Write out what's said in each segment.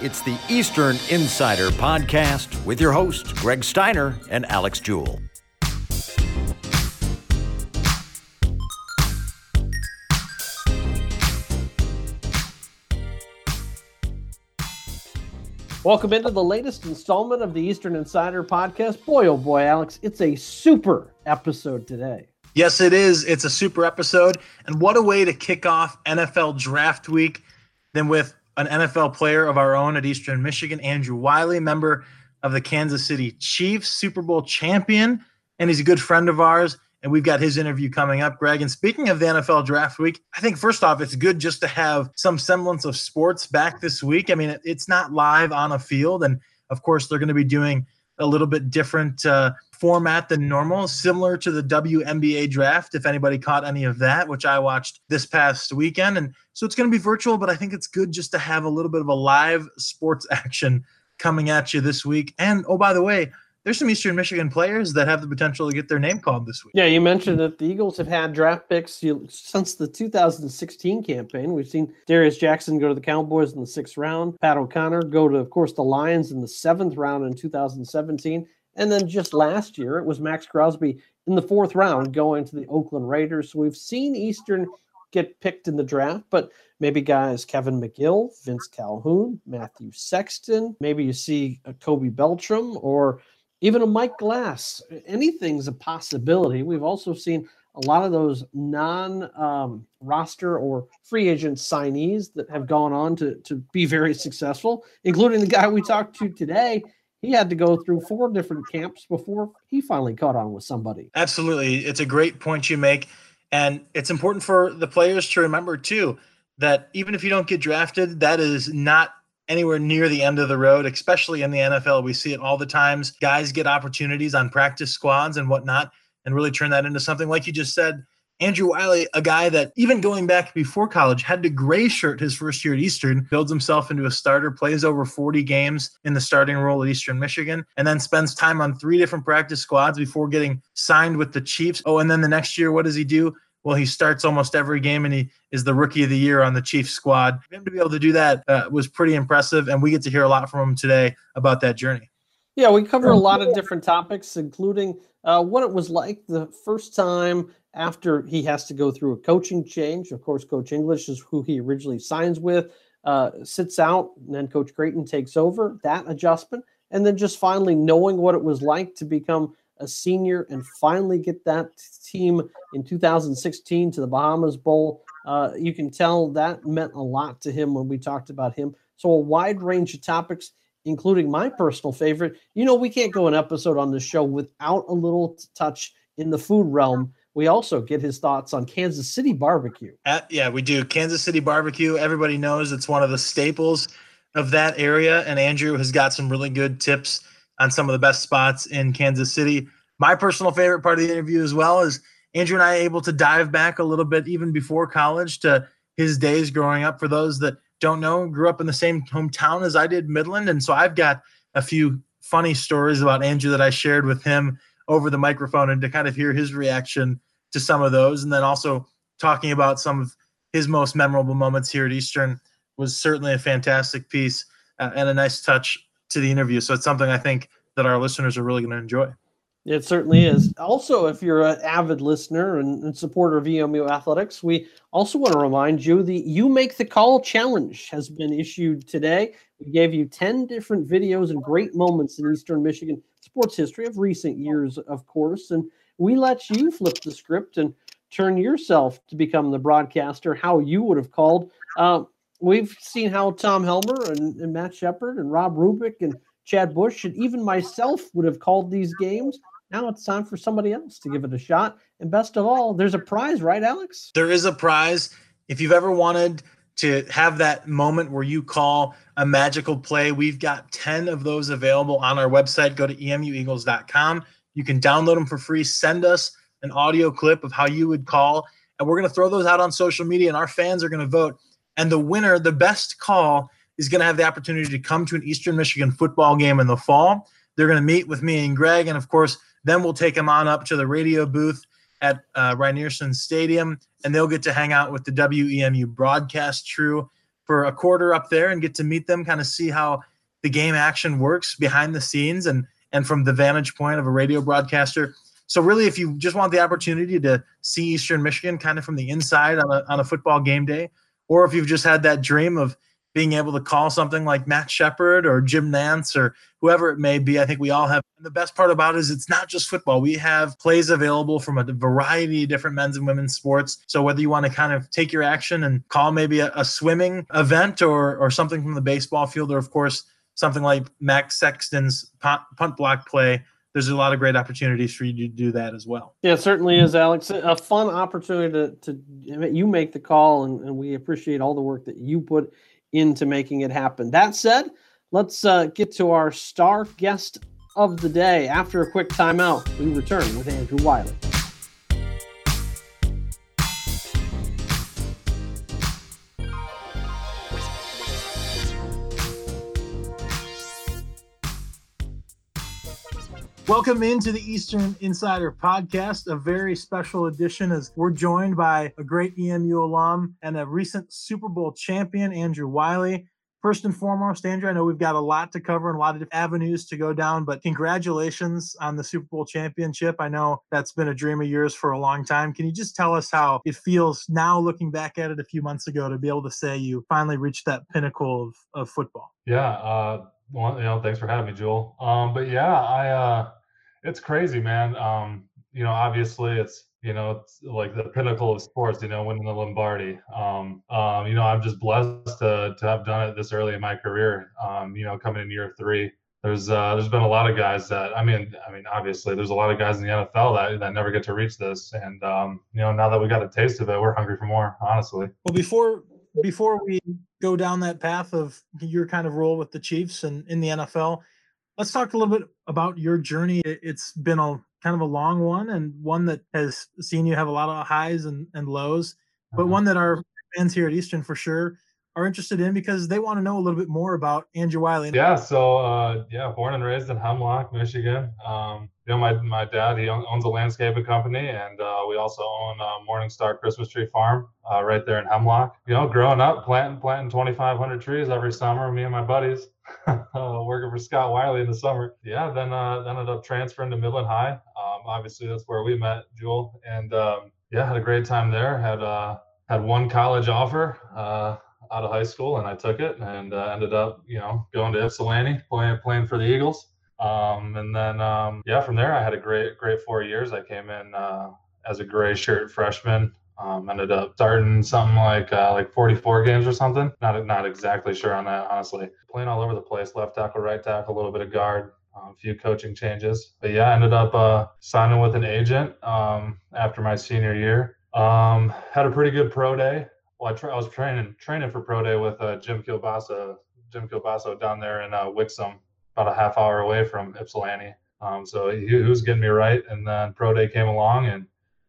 It's the Eastern Insider Podcast with your hosts, Greg Steiner and Alex Jewell. Welcome into the latest installment of the Eastern Insider Podcast. Boy, oh boy, Alex, it's a super episode today. Yes, it is. It's a super episode. And what a way to kick off NFL draft week than with an NFL player of our own at Eastern Michigan, Andrew Wylie, member of the Kansas City Chiefs, Super Bowl champion. And he's a good friend of ours. And we've got his interview coming up, Greg. And speaking of the NFL draft week, I think first off, it's good just to have some semblance of sports back this week. I mean, it's not live on a field. And of course, they're going to be doing a little bit different uh, format than normal, similar to the WNBA draft, if anybody caught any of that, which I watched this past weekend. And so it's going to be virtual, but I think it's good just to have a little bit of a live sports action coming at you this week. And oh, by the way, there's some Eastern Michigan players that have the potential to get their name called this week. Yeah, you mentioned that the Eagles have had draft picks since the 2016 campaign. We've seen Darius Jackson go to the Cowboys in the sixth round, Pat O'Connor go to, of course, the Lions in the seventh round in 2017. And then just last year, it was Maxx Crosby in the fourth round going to the Oakland Raiders. So we've seen Eastern get picked in the draft, but maybe guys Kevin McGill, Vince Calhoun, Matthew Sexton, maybe you see a Kobe Beltram or even a Mike Glass. Anything's a possibility. We've also seen a lot of those non um, roster or free agent signees that have gone on to, to be very successful, including the guy we talked to today. He had to go through four different camps before he finally caught on with somebody. Absolutely. It's a great point you make. And it's important for the players to remember, too, that even if you don't get drafted, that is not anywhere near the end of the road, especially in the NFL. We see it all the times. Guys get opportunities on practice squads and whatnot and really turn that into something. Like you just said, Andrew Wylie, a guy that even going back before college had to gray shirt his first year at Eastern, builds himself into a starter, plays over 40 games in the starting role at Eastern Michigan, and then spends time on three different practice squads before getting signed with the Chiefs. Oh, and then the next year, what does he do? well, he starts almost every game and he is the rookie of the year on the Chiefs squad. For him to be able to do that uh, was pretty impressive, and we get to hear a lot from him today about that journey. Yeah, we cover a lot of different topics, including uh, what it was like the first time after he has to go through a coaching change. Of course, Coach English is who he originally signs with, uh, sits out, and then Coach Creighton takes over that adjustment. And then just finally knowing what it was like to become a senior and finally get that team in 2016 to the Bahamas Bowl. Uh, you can tell that meant a lot to him when we talked about him. So, a wide range of topics, including my personal favorite. You know, we can't go an episode on the show without a little touch in the food realm. We also get his thoughts on Kansas City barbecue. At, yeah, we do. Kansas City barbecue. Everybody knows it's one of the staples of that area. And Andrew has got some really good tips on some of the best spots in Kansas City. My personal favorite part of the interview as well is Andrew and I able to dive back a little bit even before college to his days growing up. For those that don't know, grew up in the same hometown as I did, Midland, and so I've got a few funny stories about Andrew that I shared with him over the microphone, and to kind of hear his reaction to some of those, and then also talking about some of his most memorable moments here at Eastern was certainly a fantastic piece uh, and a nice touch to the interview. So it's something I think that our listeners are really going to enjoy. It certainly is. Also, if you're an avid listener and, and, supporter of EMU athletics, we also want to remind you the You Make the Call challenge has been issued today. We gave you 10 different videos and great moments in Eastern Michigan sports history of recent years, of course. And we let you flip the script and turn yourself to become the broadcaster, how you would have called. Uh, we've seen how Tom Helmer and, and Matt Shepard and Rob Rubik and Chad Bush and even myself would have called these games. Now it's time for somebody else to give it a shot. And best of all, there's a prize, right, Alex? There is a prize. If you've ever wanted to have that moment where you call a magical play, we've got 10 of those available on our website. Go to emueagles.com. You can download them for free. Send us an audio clip of how you would call, and we're going to throw those out on social media, and our fans are going to vote. And the winner, the best call, is going to have the opportunity to come to an Eastern Michigan football game in the fall. They're going to meet with me and Greg, and of course, then we'll take them on up to the radio booth at uh, Rynearson Stadium, and they'll get to hang out with the WEMU broadcast crew for a quarter up there and get to meet them, kind of see how the game action works behind the scenes and and from the vantage point of a radio broadcaster. So really, if you just want the opportunity to see Eastern Michigan kind of from the inside on a, on a football game day, or if you've just had that dream of being able to call something like Matt Shepard or Jim Nantz or whoever it may be, I think we all have. And the best part about it is it's not just football. We have plays available from a variety of different men's and women's sports. So whether you want to kind of take your action and call maybe a, a swimming event or or something from the baseball field, or of course something like Max Sexton's punt, block play there's a lot of great opportunities for you to do that as well. Yeah, certainly is, Alex. A fun opportunity to, to you make the call, and, and we appreciate all the work that you put into making it happen. That said, let's uh, get to our star guest of the day. After a quick timeout, we return with Andrew Wylie. Welcome into the Eastern Insider Podcast, a very special edition as we're joined by a great EMU alum and a recent Super Bowl champion, Andrew Wylie. First and foremost, Andrew, I know we've got a lot to cover and a lot of avenues to go down, but congratulations on the Super Bowl championship. I know that's been a dream of yours for a long time. Can you just tell us how it feels now, looking back at it a few months ago, to be able to say you finally reached that pinnacle of, of football? Yeah. Uh, well, you know, thanks for having me, Jewel. Um, but yeah, I, uh, it's crazy, man. Um, you know, obviously it's you know it's like the pinnacle of sports. You know, winning the Lombardi. Um, um, you know, I'm just blessed to to have done it this early in my career. Um, you know, coming in year three. There's uh, there's been a lot of guys that I mean I mean obviously there's a lot of guys in the NFL that that never get to reach this and um, you know now that we got a taste of it we're hungry for more honestly. Well before before we go down that path of your kind of role with the Chiefs and in the NFL, let's talk a little bit about your journey. It's been a kind of a long one and one that has seen you have a lot of highs and, and lows, but uh-huh. one that our fans here at Eastern for sure are interested in because they want to know a little bit more about Andrew Wylie. Yeah, so uh, yeah, born and raised in Hemlock, Michigan. Um, you know, my my dad he owns a landscaping company, and uh, we also own uh, Morningstar Christmas Tree Farm uh, right there in Hemlock. You know, growing up, planting planting 2,500 trees every summer, me and my buddies. Uh, working for Scott Wylie in the summer. Yeah, then uh, ended up transferring to Midland High. Um, obviously, that's where we met, Jewel, and um, yeah, had a great time there. Had uh, had one college offer uh, out of high school, and I took it, and ended up, you know, going to Ypsilanti, playing playing for the Eagles. Um, and then um, yeah, from there I had a great great four years. I came in uh, as a gray shirt freshman. Um, ended up starting something like uh, like 44 games or something. Not not exactly sure on that, honestly. Playing all over the place, left tackle, right tackle, a little bit of guard, um, a few coaching changes. But yeah, I ended up uh, signing with an agent um, after my senior year. Um, had a pretty good pro day. Well, I, tra- I was training training for pro day with uh, Jim Kielbasa, Jim Kielbasa down there in uh, Wixom, about a half hour away from Ypsilanti. Um, so he, he was getting me right, and then pro day came along and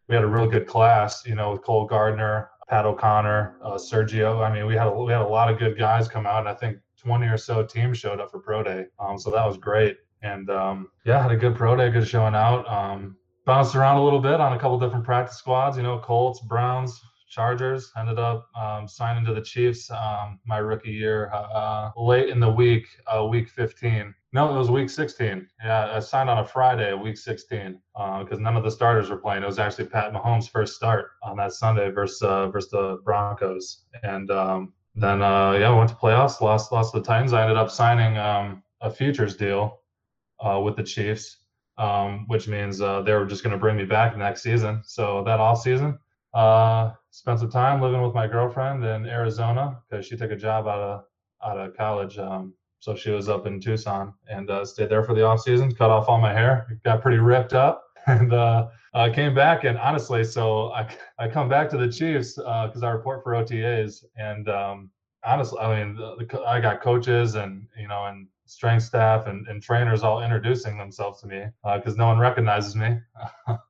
we had a really good class, you know, with Cole Gardner, Pat O'Connor, uh, Sergio. I mean, we had a, we had a lot of good guys come out, and I think 20 or so teams showed up for pro day. Um, so that was great. And um, yeah, had a good pro day, good showing out. Um, bounced around a little bit on a couple different practice squads, you know, Colts, Browns, Chargers. Ended up um, signing to the Chiefs um, my rookie year uh, late in the week, uh, week 15. No, it was week 16. Yeah, I signed on a Friday, week 16, because uh, none of the starters were playing. It was actually Pat Mahomes' first start on that Sunday versus uh, versus the Broncos, and um, then uh, yeah, I went to playoffs, lost lost the Titans. I ended up signing um, a futures deal uh, with the Chiefs, um, which means uh, they were just going to bring me back next season. So that off season, uh, spent some time living with my girlfriend in Arizona because she took a job out of out of college. Um, so she was up in Tucson and uh, stayed there for the off season. Cut off all my hair, got pretty ripped up, and uh, uh, came back. And honestly, so I I come back to the Chiefs because uh, I report for OTAs. And um, honestly, I mean, the, the, I got coaches and you know and strength staff and, and trainers all introducing themselves to me because uh, no one recognizes me.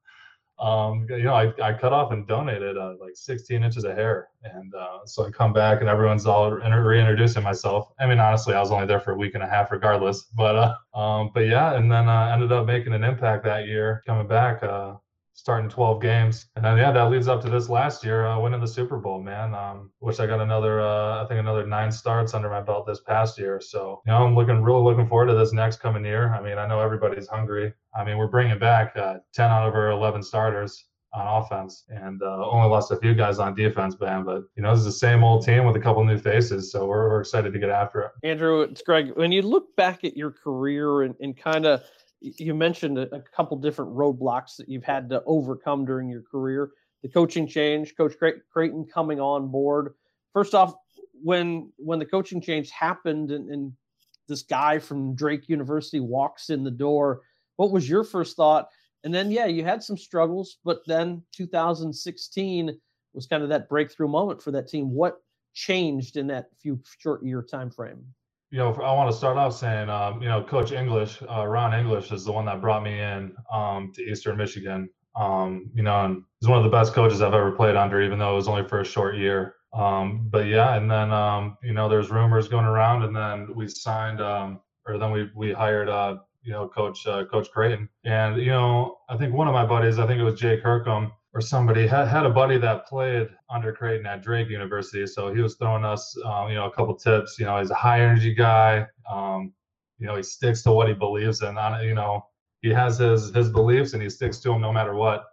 um, you know, I, I cut off and donated uh, like 16 inches of hair. And uh, so I come back and everyone's all reintroducing myself. I mean, honestly, I was only there for a week and a half regardless. But uh, um, but yeah, and then uh, ended up making an impact that year coming back. Starting 12 games. And then, yeah, that leads up to this last year, uh, winning the Super Bowl, man. Um, wish I got another, uh, I think another nine starts under my belt this past year. So, you know, I'm looking, really looking forward to this next coming year. I mean, I know everybody's hungry. I mean, we're bringing back uh, 10 out of our 11 starters on offense and uh, only lost a few guys on defense, man. But, you know, this is the same old team with a couple new faces. So we're, we're excited to get after it. Andrew, it's Greg. When you look back at your career and, and kind of, you mentioned a, couple different roadblocks that you've had to overcome during your career. The coaching change, Coach Creighton coming on board. First off, when when the coaching change happened and, and this guy from Drake University walks in the door, what was your first thought? And then, yeah, you had some struggles, but then 2016 was kind of that breakthrough moment for that team. What changed in that few short year time frame? You know, I want to start off saying, um, you know, Coach English, uh, Ron English, is the one that brought me in um, to Eastern Michigan. Um, you know, and he's one of the best coaches I've ever played under, even though it was only for a short year. Um, but yeah, and then um, you know, there's rumors going around, and then we signed, um, or then we we hired, uh, you know, Coach uh, Coach Creighton, and you know, I think one of my buddies, I think it was Jay Kirkham or somebody had, had a buddy that played under Creighton at Drake University. So he was throwing us, um, you know, a couple tips. You know, he's a high energy guy. Um, you know, he sticks to what he believes in. On you know, he has his his beliefs and he sticks to them no matter what.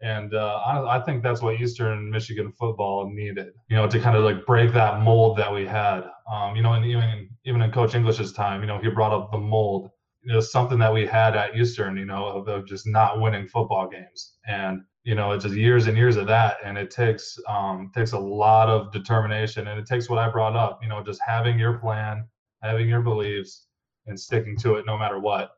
And uh, I, I think that's what Eastern Michigan football needed. You know, to kind of like break that mold that we had. Um, you know, and even even in Coach English's time, you know, he brought up the mold. You know, something that we had at Eastern. You know, of, of just not winning football games. And you know it's just years and years of that. And it takes um takes a lot of determination. And it takes what i brought up you know just having your plan having your beliefs and sticking to it no matter what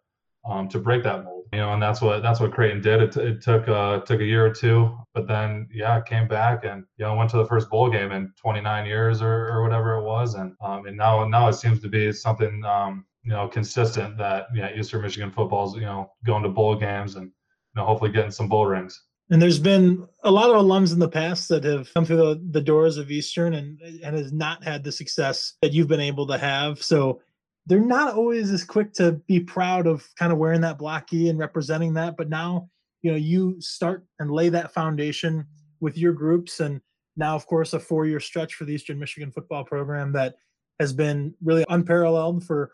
um, to break that mold you know and that's what that's what creighton did. It, it took uh took a year or two but then yeah came back and you know went to the first bowl game in 29 years or, or whatever it was. And um and now now it seems to be something um you know consistent that yeah eastern michigan football is you know going to bowl games and you know hopefully getting some bowl rings and there's been a lot of alums in the past that have come through the, the doors of Eastern and and has not had the success that you've been able to have. So they're not always as quick to be proud of kind of wearing that blocky and representing that. But now, you know, you start and lay that foundation with your groups. And now, of course, a four year stretch for the Eastern Michigan football program that has been really unparalleled for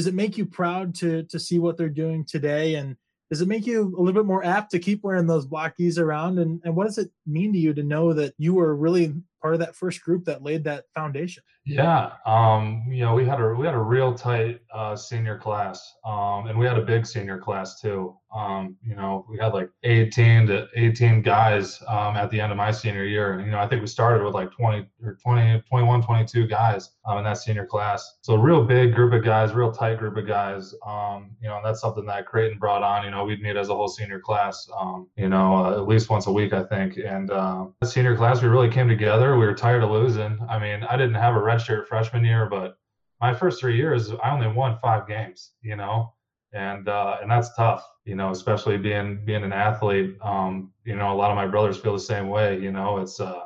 does it make you proud to to see what they're doing today? And does it make you a little bit more apt to keep wearing those blockies around? And, and what does it mean to you to know that you were really part of that first group that laid that foundation yeah um, you know we had a we had a real tight uh, senior class um, and we had a big senior class too. Um, you know we had like 18 to 18 guys um, at the end of my senior year. And you know i think we started with like 20 or 20 21 22 guys um, in that senior class. So a real big group of guys real tight group of guys um, you know and that's something that creighton brought on. You know we'd meet as a whole senior class you know uh, at least once a week i think. And uh, senior class we really came together. We were tired of losing. I mean i didn't have a redshirt freshman year but my first three years i only won five games you know and uh, and that's tough, you know, especially being being an athlete. Um, you know, a lot of my brothers feel the same way. You know, it's uh,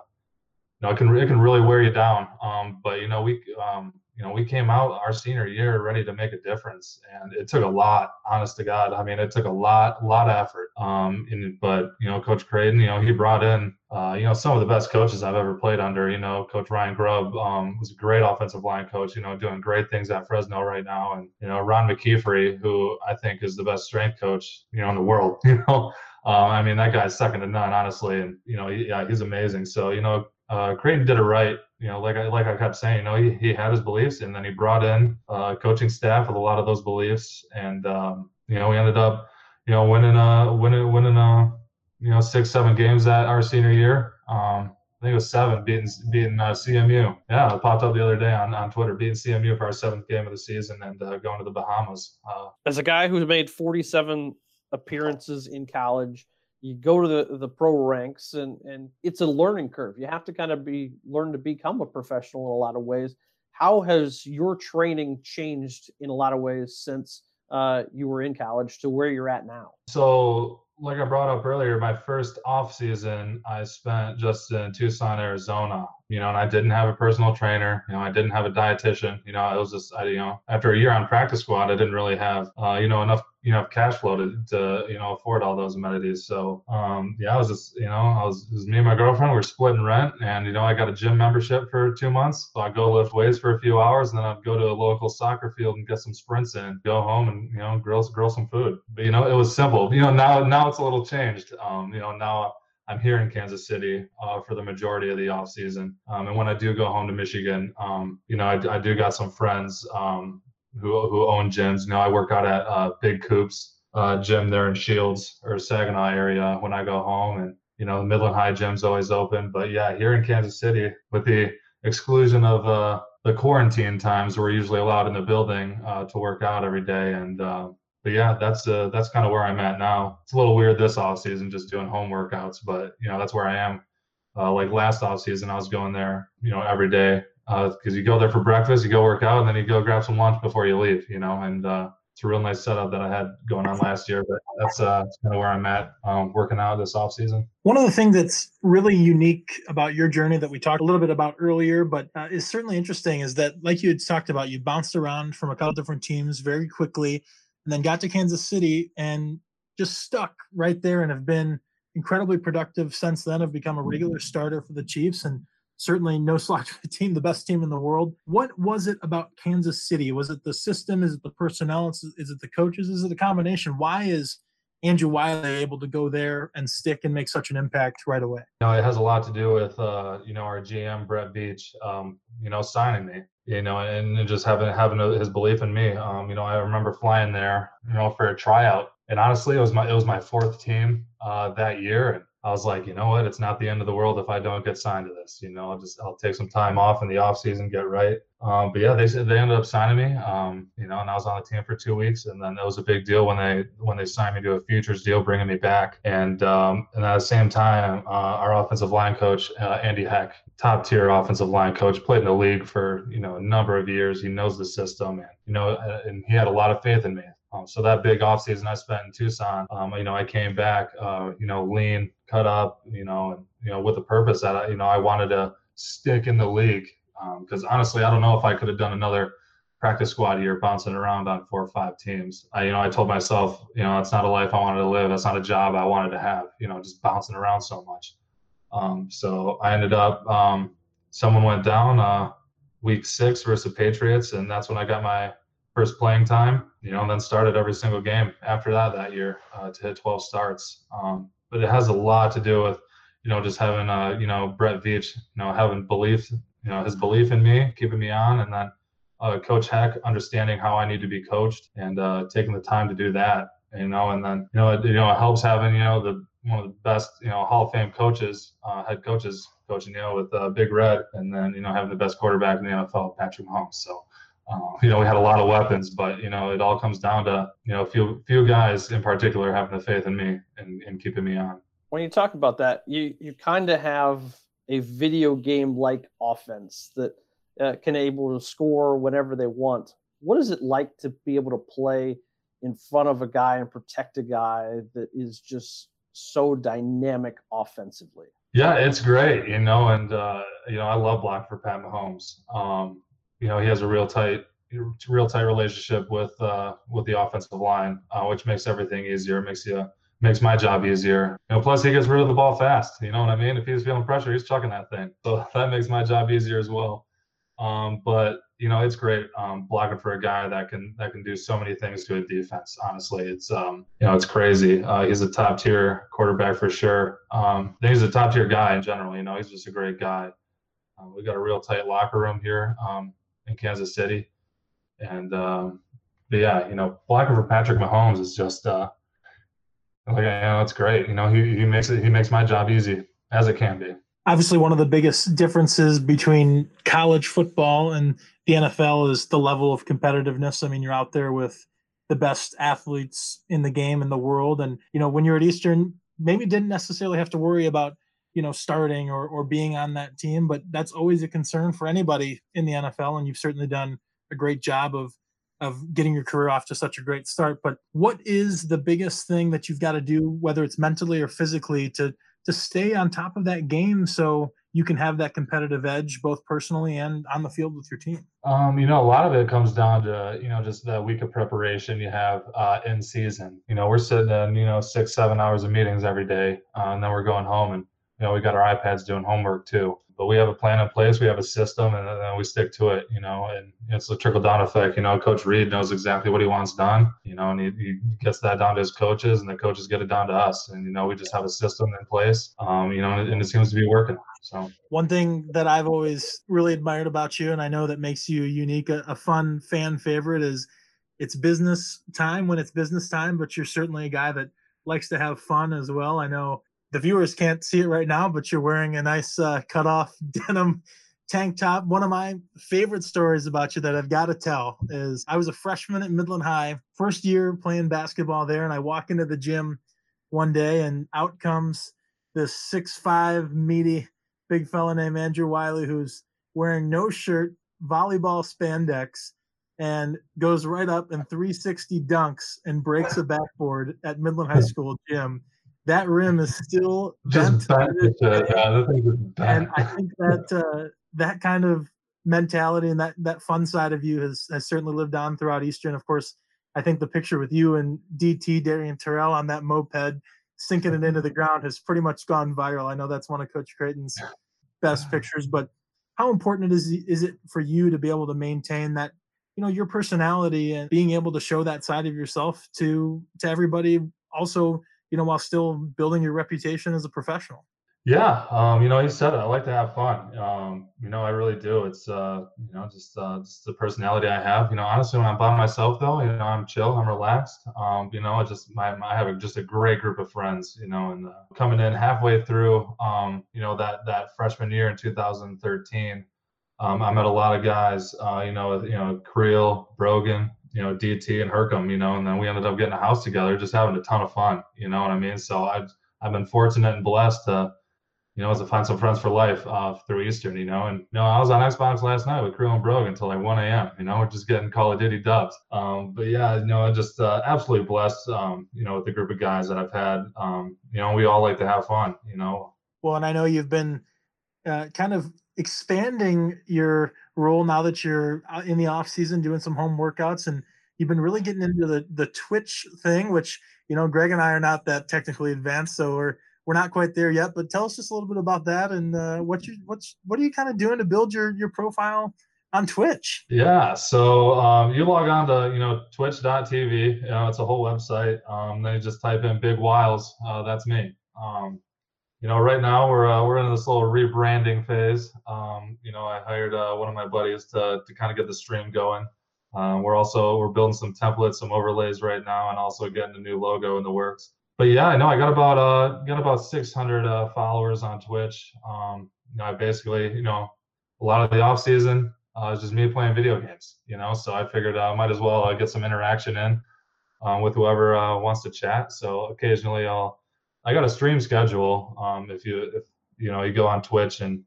you know, it can it can really wear you down. Um, but you know, we um, you know, we came out our senior year ready to make a difference, and it took a lot. Honest to God, I mean, it took a lot, a lot of effort. Um, and, but you know, Coach Creighton, you know, he brought in, uh, you know, some of the best coaches I've ever played under. You know, Coach Ryan Grubb um, was a great offensive line coach. You know, doing great things at Fresno right now, and you know, Ron McKeefery, who I think is the best strength coach, you know, in the world. You know. Um, I mean, that guy's second to none, honestly, and you know, he, yeah, he's amazing. So, you know, uh, Creighton did it right. You know, like I like I kept saying, you know, he, he had his beliefs, and then he brought in uh, coaching staff with a lot of those beliefs, and um, you know, we ended up, you know, winning uh winning winning uh you know six seven games that our senior year. Um, I think it was seven, beating beating uh, CMU. Yeah, it popped up the other day on, on Twitter, beating CMU for our seventh game of the season and uh, going to the Bahamas. Uh, As a guy who's made 47 appearances in college, you go to the, the pro ranks and, and it's a learning curve. You have to kind of be learn to become a professional in a lot of ways. How has your training changed in a lot of ways since uh, you were in college to where you're at now? So, like I brought up earlier, my first off season I spent just in Tucson, Arizona. you know, and I didn't have a personal trainer, you know, I didn't have a dietitian, you know, it was just, I, you know, after a year on practice squad, I didn't really have, uh, you know, enough, you know, cash flow to, to, you know, afford all those amenities. So, um, yeah, I was just, you know, I was, was me and my girlfriend, we are splitting rent and, you know, I got a gym membership for two months. So I'd go lift weights for a few hours and then I'd go to a local soccer field and get some sprints in, go home and, you know, grill, grill some food. But, you know, it was simple, you know, now, now it's a little changed. Um, you know, now I'm here in Kansas City uh, for the majority of the off season. Um, and when I do go home to Michigan, um, you know, I, I, do got some friends um, who, who own gyms. You know, I work out at uh, Big Coops uh, gym there in Shields or Saginaw area when I go home. And, you know, the Midland High gym's always open. But yeah, here in Kansas City, with the exclusion of uh, the quarantine times, we're usually allowed in the building uh, to work out every day. And, uh, but yeah, that's uh, that's kind of where I'm at now. It's a little weird this off season, just doing home workouts, but you know that's where I am. Like last off season, I was going there, you know, every day because uh, you go there for breakfast, you go work out, and then you go grab some lunch before you leave, you know. And uh, it's a real nice setup that I had going on last year. But that's uh, kind of where I'm at, um, working out this off season. One of the things that's really unique about your journey that we talked a little bit about earlier, but uh, is certainly interesting, is that like you had talked about, you bounced around from a couple different teams very quickly and then got to Kansas City and just stuck right there and have been incredibly productive since then. Have become a regular starter for the Chiefs and certainly no slouch for the team, the best team in the world. What was it about Kansas City? Was it the system? Is it the personnel? Is it the coaches? Is it a combination? Why is Andrew Wylie able to go there and stick and make such an impact right away? You know, it has a lot to do with uh, you know our GM Brett Veach, um, you know, signing me you know, and just having having his belief in me. Um, you know, I remember flying there, you know, for a tryout, and honestly, it was my it was my fourth team uh, that year, and I was like, you know what? It's not the end of the world if I don't get signed to this. You know, I'll just I'll take some time off in the off season, get right. Um, but yeah, they said they ended up signing me. Um, you know, and I was on the team for two weeks, and then it was a big deal when they when they signed me to a futures deal, bringing me back. And um, and at the same time, uh, our offensive line coach uh, Andy Heck, top tier offensive line coach, played in the league for you know a number of years. He knows the system, and you know, and he had a lot of faith in me. Um, so that big offseason I spent in Tucson, um, you know, I came back, uh, you know, lean, cut up, you know, and you know, with the purpose that I, you know, I wanted to stick in the league. Because um, honestly, I don't know if I could have done another practice squad year bouncing around on four or five teams. I, you know, I told myself, you know, that's not a life I wanted to live. That's not a job I wanted to have. You know, just bouncing around so much. Um, so I ended up, um, someone went down uh, week six versus the Patriots, and that's when I got my first playing time, you know, and then started every single game after that that year uh, to hit 12 starts. Um, but it has a lot to do with, you know, just having, uh, you know, Brett Veach, you know, having belief, you know, his belief in me, keeping me on, and then uh, Coach Heck understanding how I need to be coached and uh, taking the time to do that, you know, and then, you know, it, you know, it helps having, you know, the one of the best, you know, Hall of Fame coaches, uh, head coaches coaching, you know, with uh, Big Red, and then, you know, having the best quarterback in the NFL, Patrick Mahomes. So, uh, you know, we had a lot of weapons, but you know, it all comes down to you know, a few few guys in particular having the faith in me and, and keeping me on. When you talk about that, you you kind of have a video game like offense that uh, can able to score whenever they want. What is it like to be able to play in front of a guy and protect a guy that is just so dynamic offensively? Yeah, it's great, you know, and uh, you know, I love block for Pat Mahomes. Um, you know he has a real tight real tight relationship with uh, with the offensive line, uh, which makes everything easier. Makes you makes my job easier. You know, plus he gets rid of the ball fast. You know what I mean? If he's feeling pressure, he's chucking that thing. So that makes my job easier as well. Um, but you know, it's great um, blocking for a guy that can that can do so many things to a defense. Honestly, it's um, you know, it's crazy. Uh, he's a top tier quarterback for sure. Um, he's a top tier guy in general. You know, he's just a great guy. Uh, we got a real tight locker room here. Um, in Kansas City. And um, but yeah, you know, blocking for Patrick Mahomes is just uh, like you know, it's great. You know, he he makes it he makes my job easy as it can be. Obviously, one of the biggest differences between college football and the NFL is the level of competitiveness. I mean, you're out there with the best athletes in the game in the world, and you know, when you're at Eastern, maybe didn't necessarily have to worry about you know starting or or being on that team but that's always a concern for anybody in the NFL and you've certainly done a great job of of getting your career off to such a great start but what is the biggest thing that you've got to do whether it's mentally or physically to to stay on top of that game so you can have that competitive edge both personally and on the field with your team? Um, you know, a lot of it comes down to you know just the week of preparation you have uh, in season. You know, we're sitting in you know six, seven hours of meetings every day, uh, and then we're going home, and you know we got our iPads doing homework too but we have a plan in place. We have a system, and then we stick to it. You know, and it's a trickle down effect. You know, Coach Reid knows exactly what he wants done. You know, and he, he, gets that down to his coaches, and the coaches get it down to us. And you know, we just have a system in place. Um, you know, and, and it seems to be working. So one thing that I've always really admired about you, and I know that makes you unique, a, a fun fan favorite, is it's business time when it's business time. But you're certainly a guy that likes to have fun as well. I know the viewers can't see it right now, but you're wearing a nice uh, cut off denim tank top. One of my favorite stories about you that I've got to tell is I was a freshman at Midland High, first year playing basketball there, and I walk into the gym one day, and out comes this six-five meaty big fella named Andrew Wylie who's wearing no shirt, volleyball spandex, and goes right up and 360 dunks and breaks a backboard at Midland High School gym that rim is still just bent. yeah, and I think that uh, that kind of mentality and that that fun side of you has has certainly lived on throughout Eastern. Of course, I think the picture with you and DT Darian Terrell on that moped sinking it into the ground has pretty much gone viral. I know that's one of Coach Creighton's best pictures, but how important is is it for you to be able to maintain that you know your personality and being able to show that side of yourself to to everybody also you know, while still building your reputation as a professional. Yeah, um, you know, he said it. I like to have fun. Um, you know, I really do. It's uh, you know, just uh, the personality I have. You know, honestly, when I'm by myself, though, you know, I'm chill, I'm relaxed. Um, you know, I just my, my I have just a great group of friends. You know, and uh, coming in halfway through, um, you know, that that freshman year in 2013, um, I met a lot of guys. Uh, you know, you know, Creel, Brogan, you know, DT and Hercom, you know, and then we ended up getting a house together, just having a ton of fun, you know what I mean? So I've, I've been fortunate and blessed to, you know, to find some friends for life uh, through Eastern, you know, and, you know, I was on Xbox last night with Crew and Brogue until like 1 a.m., you know, we're just getting Call of Duty dubs. Um, but yeah, you know, just uh, absolutely blessed, um, you know, with the group of guys that I've had, um, you know, we all like to have fun, you know. Well, and I know you've been uh, kind of expanding your role now that you're uh, in the off season doing some home workouts and you've been really getting into the the Twitch thing, which you know Greg and I are not that technically advanced, so we're we're not quite there yet. But tell us just a little bit about that and uh, what you what's what are you kind of doing to build your your profile on Twitch? Yeah, so um, you log on to you know Twitch.tv. You know it's a whole website. Um, then you just type in Big Wiles. Uh, that's me. Um, you know, right now we're uh, we're in this little rebranding phase. Um, you know, I hired uh, one of my buddies to to kind of get the stream going. Um, we're also we're building some templates, some overlays right now, and also getting a new logo in the works. But yeah, I know I got about uh got about 600 uh, followers on Twitch. Um, you know, I basically you know a lot of the off season uh, is just me playing video games. You know, so I figured I uh, might as well uh, get some interaction in um, with whoever uh, wants to chat. So occasionally I'll I got a stream schedule. Um, if you if you know you go on Twitch and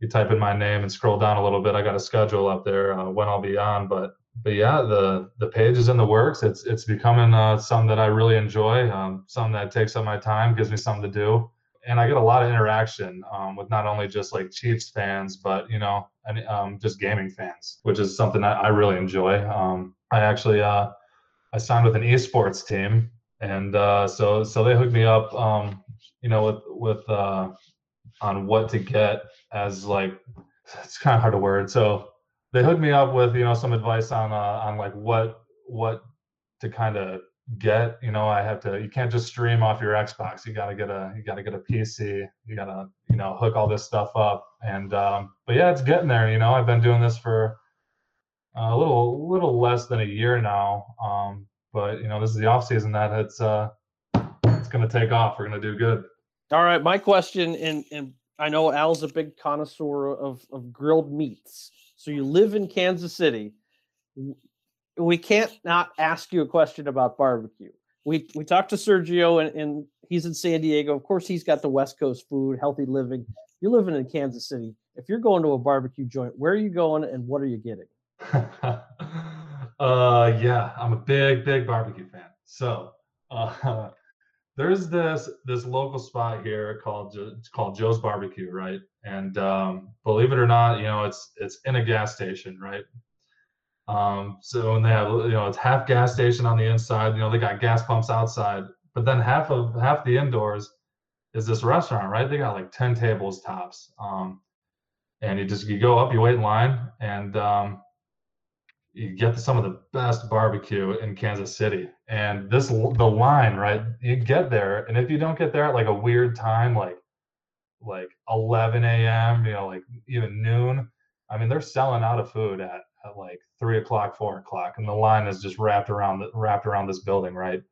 you type in my name and scroll down a little bit, I got a schedule up there uh, when I'll be on. But but yeah, the the page is in the works. It's it's becoming uh, something that I really enjoy. Um, something that takes up my time, gives me something to do, and I get a lot of interaction um, with not only just like Chiefs fans, but you know, and um, just gaming fans, which is something I, I really enjoy. Um, I actually uh, I signed with an esports team and uh, so so they hooked me up, um, you know, with with uh, on what to get as like it's kind of hard to word. So they hooked me up with you know some advice on uh, on like what what to kind of get. You know, I have to. You can't just stream off your Xbox. You gotta get a you gotta get a PC. You gotta you know hook all this stuff up. And um, but yeah, it's getting there. You know, I've been doing this for a little little less than a year now. Um, but you know, this is the off season that it's uh it's gonna take off. We're gonna do good. All right, my question, and and I know Al's a big connoisseur of of grilled meats. So you live in Kansas City. We can't not ask you a question about barbecue. We we talked to Sergio, and, and he's in San Diego. Of course, he's got the West Coast food, healthy living. You're living in Kansas City. If you're going to a barbecue joint, where are you going, and what are you getting? Uh, yeah, I'm a big, big barbecue fan. So, uh, there's this this local spot here called it's called Joe's Barbecue, right? And um, believe it or not, you know it's it's in a gas station, right? Um, so when they have you know it's half gas station on the inside, you know they got gas pumps outside, but then half of half the indoors is this restaurant, right? They got like ten tables tops, um, and you just you go up, you wait in line, and um, you get some of the best barbecue in Kansas City. And this the line, right? You get there, and if you don't get there at like a weird time, like like 11 a.m., you know, like even noon, I mean, they're selling out of food at, at like three o'clock, four o'clock, and the line is just wrapped around the, wrapped around this building, right?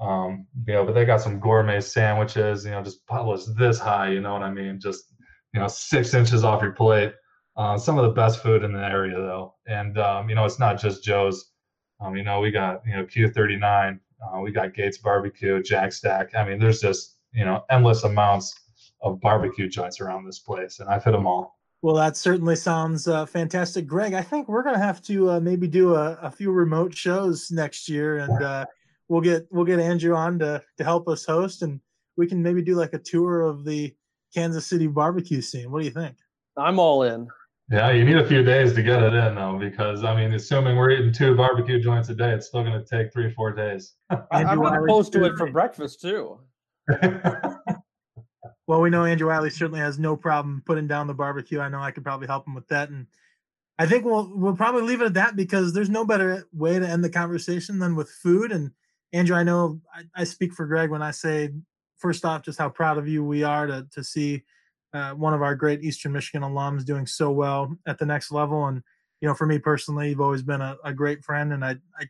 Um, you know, but they got some gourmet sandwiches, you know, just published this high, you know what I mean? Just you know, six inches off your plate uh, some of the best food in the area, though, and um, you know it's not just Joe's. Um, you know we got you know Q39, uh, we got Gates Barbecue, Jack Stack. I mean, there's just you know endless amounts of barbecue joints around this place, and I've hit them all. Well, that certainly sounds uh, fantastic, Greg. I think we're gonna have to uh, maybe do a, a, few remote shows next year, and uh, we'll get we'll get Andrew on to to help us host, and we can maybe do like a tour of the Kansas City barbecue scene. What do you think? I'm all in. Yeah, you need a few days to get it in though, because I mean, assuming we're eating two barbecue joints a day, it's still going to take three, four days. I'm opposed to it for breakfast too. well, we know Andrew Wylie certainly has no problem putting down the barbecue. I know I could probably help him with that, and I think we'll we'll probably leave it at that because there's no better way to end the conversation than with food. And Andrew, I know I, I speak for Greg when I say, first off, just how proud of you we are to to see uh, one of our great Eastern Michigan alums doing so well at the next level. And, you know, for me personally, you've always been a, a great friend. And I, I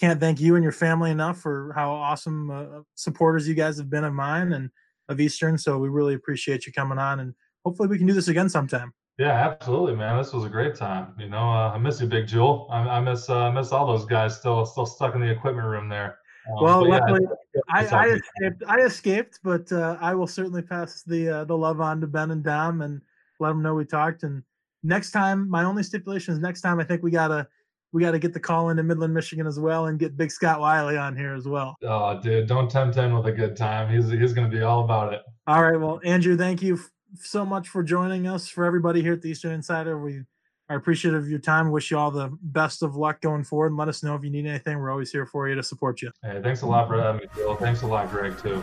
can't thank you and your family enough for how awesome uh, supporters you guys have been of mine and of Eastern. So we really appreciate you coming on. And hopefully we can do this again sometime. Yeah, absolutely, man. This was a great time. You know, uh, I miss you, Big Jewel. I, I miss uh, miss all those guys still still stuck in the equipment room there. Um, well, luckily, yeah, I, I escaped. I escaped, but uh, I will certainly pass the uh, the love on to Ben and Dom and let them know we talked. And next time, my only stipulation is next time I think we gotta we gotta get the call into Midland, Michigan as well, and get Big Scott Wylie on here as well. Oh, dude, don't tempt him with a good time. He's he's gonna be all about it. All right, well, Andrew, thank you so much for joining us. For everybody here at the Eastern Insider, we are appreciative of your time. Wish you all the best of luck going forward. And let us know if you need anything. We're always here for you to support you. Hey, thanks a lot for me, Bill. Thanks a lot, Greg, too.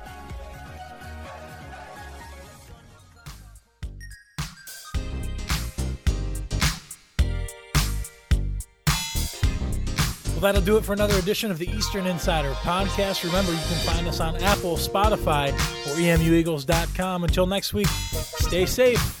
Well, that'll do it for another edition of the Eastern Insider podcast. Remember, you can find us on Apple, Spotify, or emueagles.com. Until next week, stay safe.